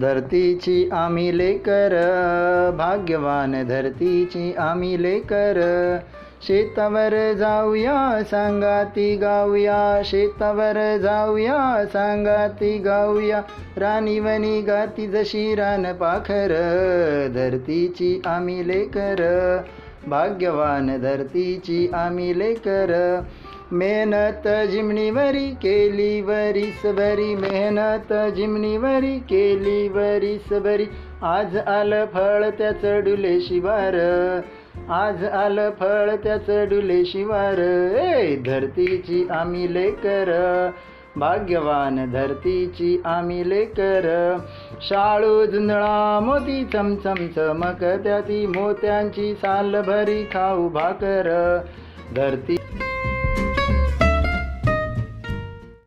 धरतीची आम्ही लेकर भाग्यवान धरतीची आम्ही लेकर. शेतावर जाऊया सांगाती गाऊया. शेतावर जाऊया सांगाती गाऊया. राणीवणी गाती जशी रान पाखर. धरतीची आम्ही लेकर भाग्यवान धरतीची आम्ही लेकर. मेहनत जिमणीवरी केली वरीस भरी. मेहनत जिमणीवरी केली वरीस भरी. आज आलं फळ त्याचं डुले शिवार. आज आलं फळ त्याचं डुले शिवार. ए धरतीची आम्ही लेकर. भाग्यवान धरतीची आम्ही लेकर. शाळू झुंजळा मोती चमचम चमक. त्याती मोत्यांची साल भरी खाऊ भाकर. धरती